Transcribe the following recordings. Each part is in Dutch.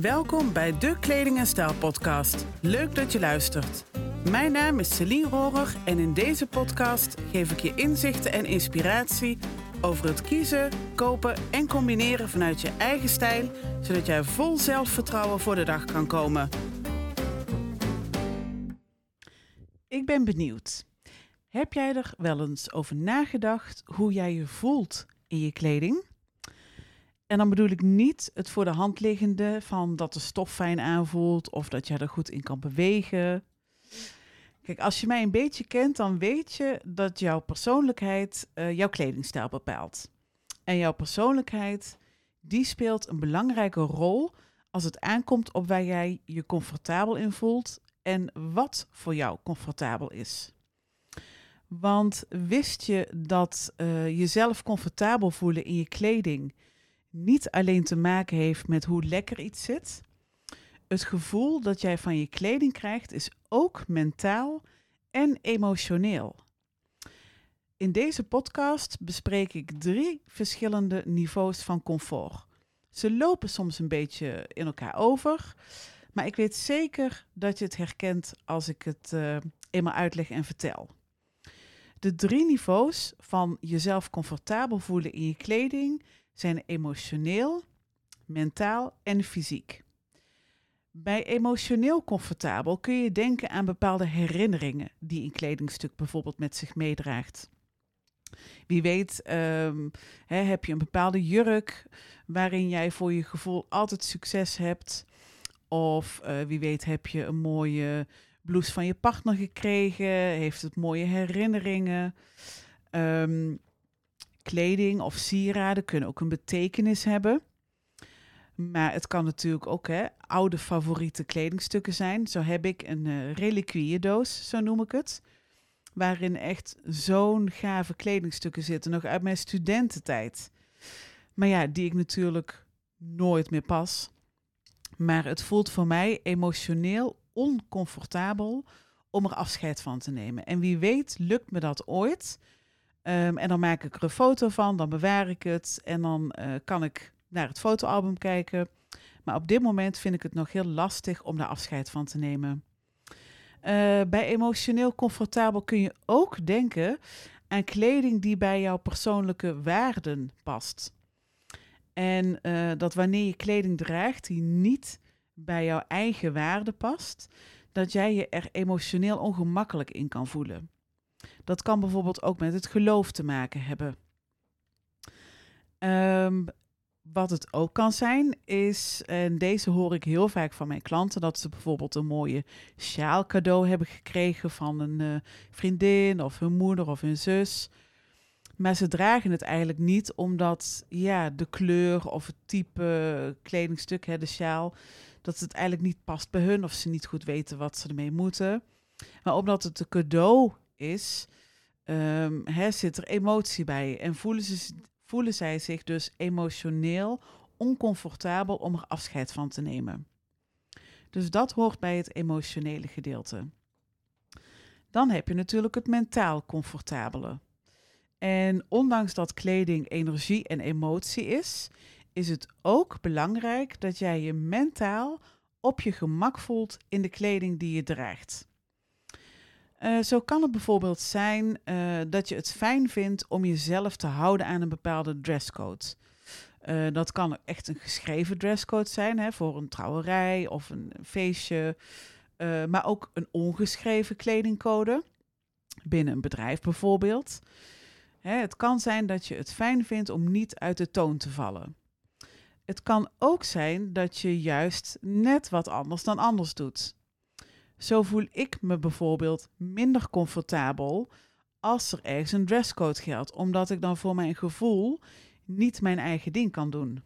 Welkom bij de Kleding en Stijl podcast. Leuk dat je luistert. Mijn naam is Celine Rohrer en in deze podcast geef ik je inzichten en inspiratie over het kiezen, kopen en combineren vanuit je eigen stijl, zodat jij vol zelfvertrouwen voor de dag kan komen. Ik ben benieuwd. Heb jij er wel eens over nagedacht hoe jij je voelt in je kleding? En dan bedoel ik niet het voor de hand liggende van dat de stof fijn aanvoelt of dat jij er goed in kan bewegen. Kijk, als je mij een beetje kent, dan weet je dat jouw persoonlijkheid uh, jouw kledingstijl bepaalt. En jouw persoonlijkheid, die speelt een belangrijke rol als het aankomt op waar jij je comfortabel in voelt en wat voor jou comfortabel is. Want wist je dat uh, jezelf comfortabel voelen in je kleding niet alleen te maken heeft met hoe lekker iets zit. Het gevoel dat jij van je kleding krijgt is ook mentaal en emotioneel. In deze podcast bespreek ik drie verschillende niveaus van comfort. Ze lopen soms een beetje in elkaar over, maar ik weet zeker dat je het herkent als ik het uh, eenmaal uitleg en vertel. De drie niveaus van jezelf comfortabel voelen in je kleding zijn emotioneel, mentaal en fysiek. Bij emotioneel comfortabel kun je denken aan bepaalde herinneringen die een kledingstuk bijvoorbeeld met zich meedraagt. Wie weet um, heb je een bepaalde jurk waarin jij voor je gevoel altijd succes hebt. Of uh, wie weet heb je een mooie blouse van je partner gekregen, heeft het mooie herinneringen. Um, kleding of sieraden kunnen ook een betekenis hebben. Maar het kan natuurlijk ook hè, oude favoriete kledingstukken zijn. Zo heb ik een uh, zo noem ik het. Waarin echt zo'n gave kledingstukken zitten, nog uit mijn studententijd. Maar ja, die ik natuurlijk nooit meer pas. Maar het voelt voor mij emotioneel oncomfortabel om er afscheid van te nemen. En wie weet lukt me dat ooit Um, en dan maak ik er een foto van, dan bewaar ik het en dan uh, kan ik naar het fotoalbum kijken. Maar op dit moment vind ik het nog heel lastig om daar afscheid van te nemen. Uh, bij emotioneel comfortabel kun je ook denken aan kleding die bij jouw persoonlijke waarden past. En uh, dat wanneer je kleding draagt die niet bij jouw eigen waarden past, dat jij je er emotioneel ongemakkelijk in kan voelen. Dat kan bijvoorbeeld ook met het geloof te maken hebben. Um, wat het ook kan zijn, is, en deze hoor ik heel vaak van mijn klanten, dat ze bijvoorbeeld een mooie sjaal cadeau hebben gekregen van een uh, vriendin of hun moeder of hun zus. Maar ze dragen het eigenlijk niet omdat ja, de kleur of het type kledingstuk, hè, de sjaal, dat het eigenlijk niet past bij hun of ze niet goed weten wat ze ermee moeten. Maar omdat het een cadeau is, um, zit er emotie bij. En voelen, ze, voelen zij zich dus emotioneel oncomfortabel om er afscheid van te nemen. Dus dat hoort bij het emotionele gedeelte. Dan heb je natuurlijk het mentaal comfortabele. En ondanks dat kleding energie en emotie is, is het ook belangrijk dat jij je mentaal op je gemak voelt in de kleding die je draagt. Uh, zo kan het bijvoorbeeld zijn uh, dat je het fijn vindt om jezelf te houden aan een bepaalde dresscode. Uh, dat kan echt een geschreven dresscode zijn hè, voor een trouwerij of een feestje, maar ook een ongeschreven kledingcode binnen een bedrijf bijvoorbeeld. Hè, het kan zijn dat je het fijn vindt om niet uit de toon te vallen. Het kan ook zijn dat je juist net wat anders dan anders doet. Zo voel ik me bijvoorbeeld minder comfortabel als er ergens een dresscode geldt, omdat ik dan voor mijn gevoel niet mijn eigen ding kan doen.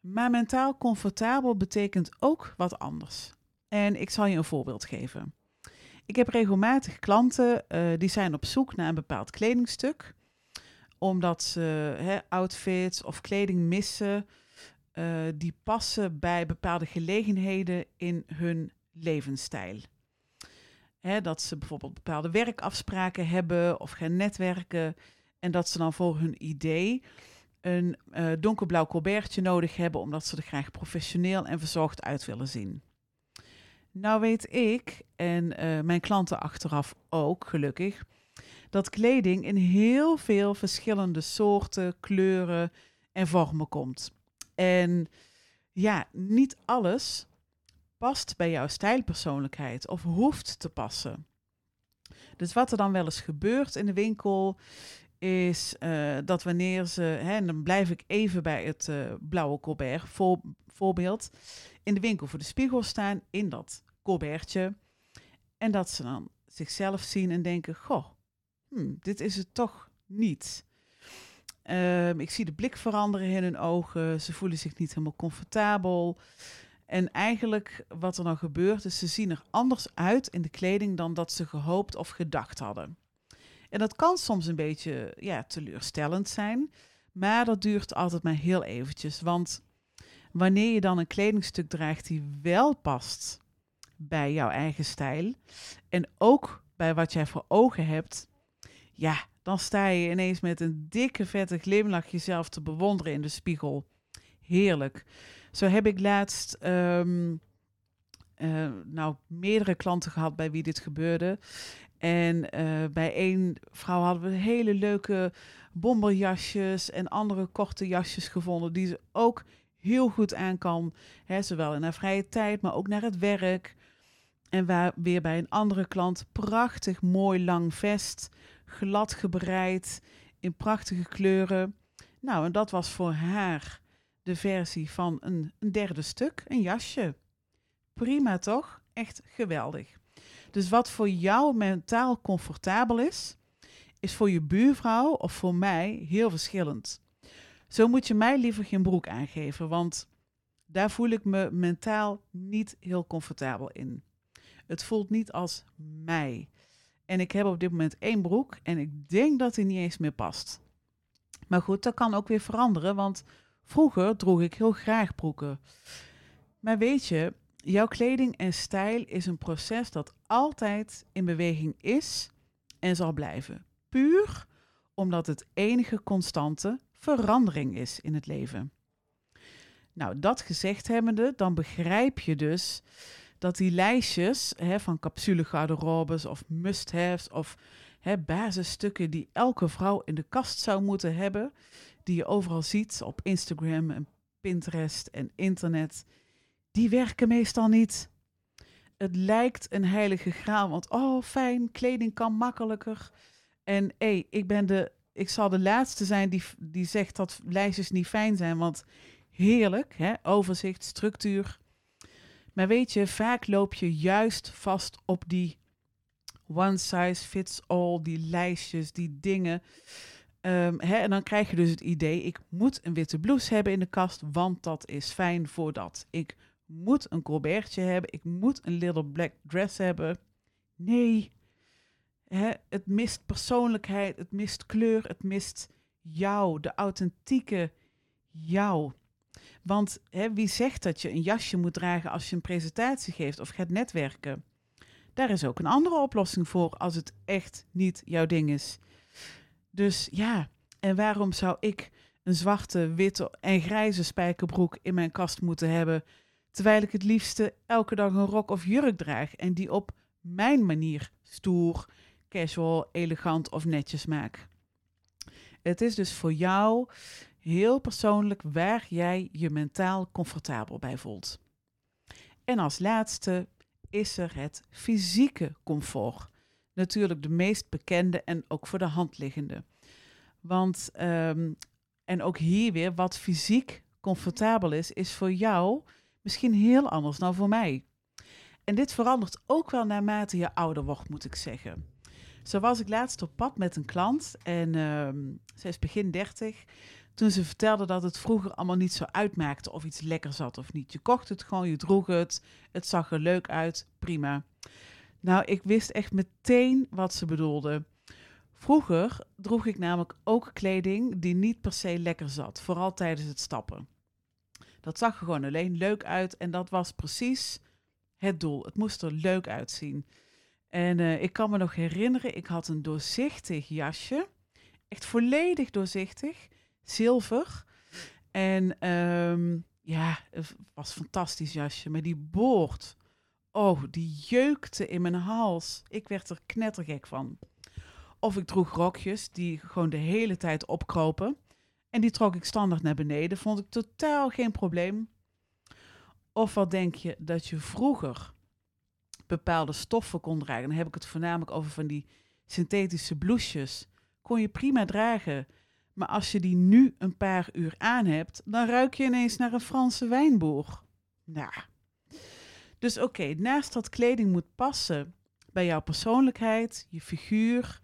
Maar mentaal comfortabel betekent ook wat anders. En ik zal je een voorbeeld geven. Ik heb regelmatig klanten uh, die zijn op zoek naar een bepaald kledingstuk, omdat ze outfits of kleding missen uh, die passen bij bepaalde gelegenheden in hun levensstijl. Hè, dat ze bijvoorbeeld bepaalde werkafspraken hebben of gaan netwerken en dat ze dan voor hun idee een uh, donkerblauw colbertje nodig hebben, omdat ze er graag professioneel en verzorgd uit willen zien. Nou weet ik, en uh, mijn klanten achteraf ook gelukkig, dat kleding in heel veel verschillende soorten, kleuren en vormen komt. En ja, niet alles past bij jouw stijlpersoonlijkheid of hoeft te passen. Dus wat er dan wel eens gebeurt in de winkel, is uh, dat wanneer ze, hè, en dan blijf ik even bij het uh, blauwe colbert voor, voorbeeld, in de winkel voor de spiegel staan in dat colbertje. En dat ze dan zichzelf zien en denken, goh, hmm, dit is het toch niet. Um, ik zie de blik veranderen in hun ogen. Ze voelen zich niet helemaal comfortabel. En eigenlijk wat er dan gebeurt, is ze zien er anders uit in de kleding dan dat ze gehoopt of gedacht hadden. En dat kan soms een beetje ja, teleurstellend zijn, maar dat duurt altijd maar heel eventjes. Want wanneer je dan een kledingstuk draagt die wel past bij jouw eigen stijl en ook bij wat jij voor ogen hebt, ja, dan sta je ineens met een dikke vette glimlach jezelf te bewonderen in de spiegel. Heerlijk. Zo heb ik laatst um, uh, nou, meerdere klanten gehad bij wie dit gebeurde. En uh, bij één vrouw hadden we hele leuke bomberjasjes en andere korte jasjes gevonden die ze ook heel goed aan kan. Hè, zowel in haar vrije tijd, maar ook naar het werk. En waar weer bij een andere klant prachtig mooi lang vest, glad gebreid, in prachtige kleuren. Nou, en dat was voor haar de versie van een, een derde stuk, een jasje. Prima toch? Echt geweldig. Dus wat voor jou mentaal comfortabel is, is voor je buurvrouw of voor mij heel verschillend. Zo moet je mij liever geen broek aangeven, want daar voel ik me mentaal niet heel comfortabel in. Het voelt niet als mij. En ik heb op dit moment één broek en ik denk dat die niet eens meer past. Maar goed, dat kan ook weer veranderen, want vroeger droeg ik heel graag broeken. Maar weet je, jouw kleding en stijl is een proces dat altijd in beweging is en zal blijven. Puur omdat het enige constante verandering is in het leven. Nou, dat gezegd hebbende, dan begrijp je dus dat die lijstjes hè, van capsule of must-haves of hè, basisstukken die elke vrouw in de kast zou moeten hebben, die je overal ziet op Instagram en Pinterest en internet, die werken meestal niet. Het lijkt een heilige graal, want oh fijn, kleding kan makkelijker. En hé, ik ben de, ik zal de laatste zijn die, die zegt dat lijstjes niet fijn zijn, want heerlijk, hè? overzicht, structuur. Maar weet je, vaak loop je juist vast op die one size fits all, die lijstjes, die dingen. Um, hè, en dan krijg je dus het idee, ik moet een witte blouse hebben in de kast, want dat is fijn voor dat. Ik moet een colbertje hebben, ik moet een little black dress hebben. Nee, hè, het mist persoonlijkheid, het mist kleur, het mist jou, de authentieke jou. Want hè, wie zegt dat je een jasje moet dragen als je een presentatie geeft of gaat netwerken? Daar is ook een andere oplossing voor als het echt niet jouw ding is. Dus ja, en waarom zou ik een zwarte, witte en grijze spijkerbroek in mijn kast moeten hebben, terwijl ik het liefste elke dag een rok of jurk draag en die op mijn manier stoer, casual, elegant of netjes maak? Het is dus voor jou heel persoonlijk waar jij je mentaal comfortabel bij voelt. En als laatste is er het fysieke comfort. Natuurlijk de meest bekende en ook voor de hand liggende. Want, um, en ook hier weer, wat fysiek comfortabel is, is voor jou misschien heel anders dan voor mij. En dit verandert ook wel naarmate je ouder wordt, moet ik zeggen. Zo was ik laatst op pad met een klant en um, zij is begin 30. Toen ze vertelde dat het vroeger allemaal niet zo uitmaakte of iets lekker zat of niet. Je kocht het gewoon, je droeg het, het zag er leuk uit, prima. Nou, ik wist echt meteen wat ze bedoelde. Vroeger droeg ik namelijk ook kleding die niet per se lekker zat, vooral tijdens het stappen. Dat zag er gewoon alleen leuk uit en dat was precies het doel. Het moest er leuk uitzien. En uh, ik kan me nog herinneren, ik had een doorzichtig jasje, echt volledig doorzichtig, zilver. En ehm, ja, het was een fantastisch jasje. Maar die boord, oh, die jeukte in mijn hals. Ik werd er knettergek van. Of ik droeg rokjes die gewoon de hele tijd opkropen. En die trok ik standaard naar beneden. Vond ik totaal geen probleem. Of wat denk je dat je vroeger bepaalde stoffen kon dragen? Dan heb ik het voornamelijk over van die synthetische blouses. Kon je prima dragen. Maar als je die nu een paar uur aan hebt, dan ruik je ineens naar een Franse wijnboer. Nou. Dus oké, naast dat kleding moet passen bij jouw persoonlijkheid, je figuur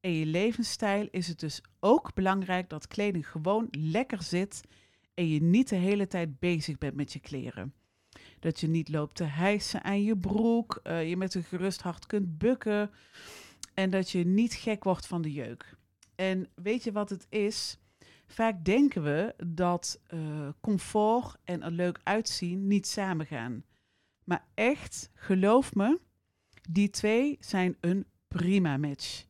en je levensstijl, is het dus ook belangrijk dat kleding gewoon lekker zit en je niet de hele tijd bezig bent met je kleren. Dat je niet loopt te hijsen aan je broek, uh, je met een gerust hart kunt bukken en dat je niet gek wordt van de jeuk. En weet je wat het is? Vaak denken we dat uh, comfort en er leuk uitzien niet samengaan. Maar echt, geloof me, die twee zijn een prima match.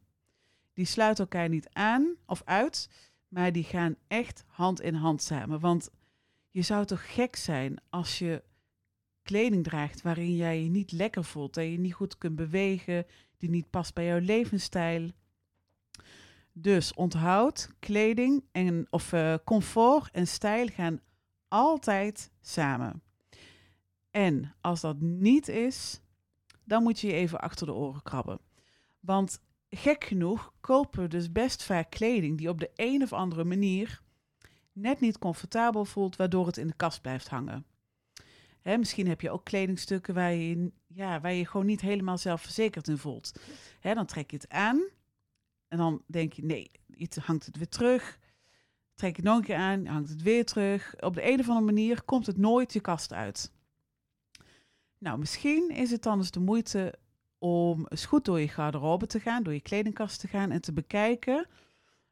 Die sluiten elkaar niet aan of uit, maar die gaan echt hand in hand samen. Want je zou toch gek zijn als je kleding draagt waarin jij je niet lekker voelt, dat je niet goed kunt bewegen, die niet past bij jouw levensstijl. Dus onthoud, kleding en, of uh, comfort en stijl gaan altijd samen. En als dat niet is, dan moet je je even achter de oren krabben. Want gek genoeg kopen we dus best vaak kleding die op de een of andere manier net niet comfortabel voelt, waardoor het in de kast blijft hangen. Hè, misschien heb je ook kledingstukken waar je, ja, waar je gewoon niet helemaal zelfverzekerd in voelt. Hè, dan trek je het aan en dan denk je, nee, je hangt het weer terug. Trek je het nog een keer aan, hangt het weer terug. Op de een of andere manier komt het nooit je kast uit. Nou, misschien is het dan eens de moeite om eens goed door je garderobe te gaan, door je kledingkast te gaan en te bekijken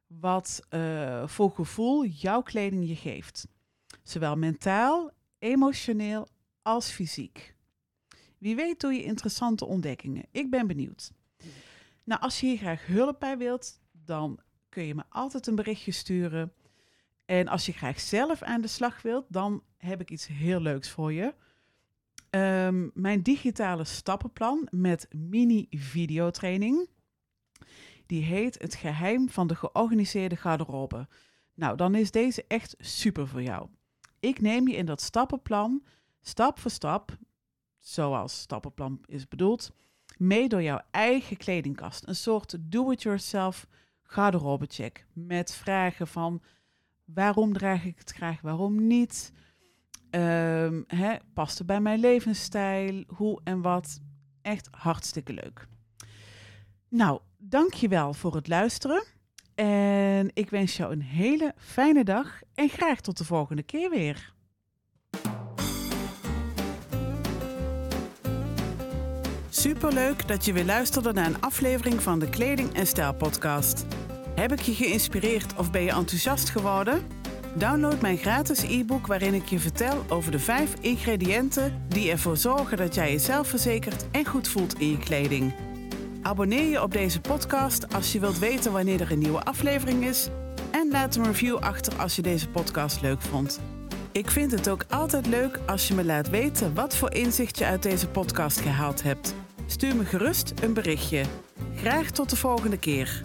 wat uh, voor gevoel jouw kleding je geeft. Zowel mentaal, emotioneel als fysiek. Wie weet doe je interessante ontdekkingen. Ik ben benieuwd. Nou, als je hier graag hulp bij wilt, dan kun je me altijd een berichtje sturen. En als je graag zelf aan de slag wilt, dan heb ik iets heel leuks voor je. Um, mijn digitale stappenplan met mini-videotraining. Die heet Het geheim van de georganiseerde garderobe. Nou, dan is deze echt super voor jou. Ik neem je in dat stappenplan, stap voor stap, zoals stappenplan is bedoeld, mee door jouw eigen kledingkast. Een soort do-it-yourself garderobecheck. Met vragen van waarom draag ik het graag, waarom niet? Um, past het bij mijn levensstijl? Hoe en wat? Echt hartstikke leuk. Nou, dankjewel voor het luisteren. En ik wens jou een hele fijne dag en graag tot de volgende keer weer. Superleuk dat je weer luisterde naar een aflevering van de Kleding en Stijl podcast. Heb ik je geïnspireerd of ben je enthousiast geworden? Download mijn gratis e-book waarin ik je vertel over de vijf ingrediënten die ervoor zorgen dat jij jezelf verzekert en goed voelt in je kleding. Abonneer je op deze podcast als je wilt weten wanneer er een nieuwe aflevering is en laat een review achter als je deze podcast leuk vond. Ik vind het ook altijd leuk als je me laat weten wat voor inzicht je uit deze podcast gehaald hebt. Stuur me gerust een berichtje. Graag tot de volgende keer.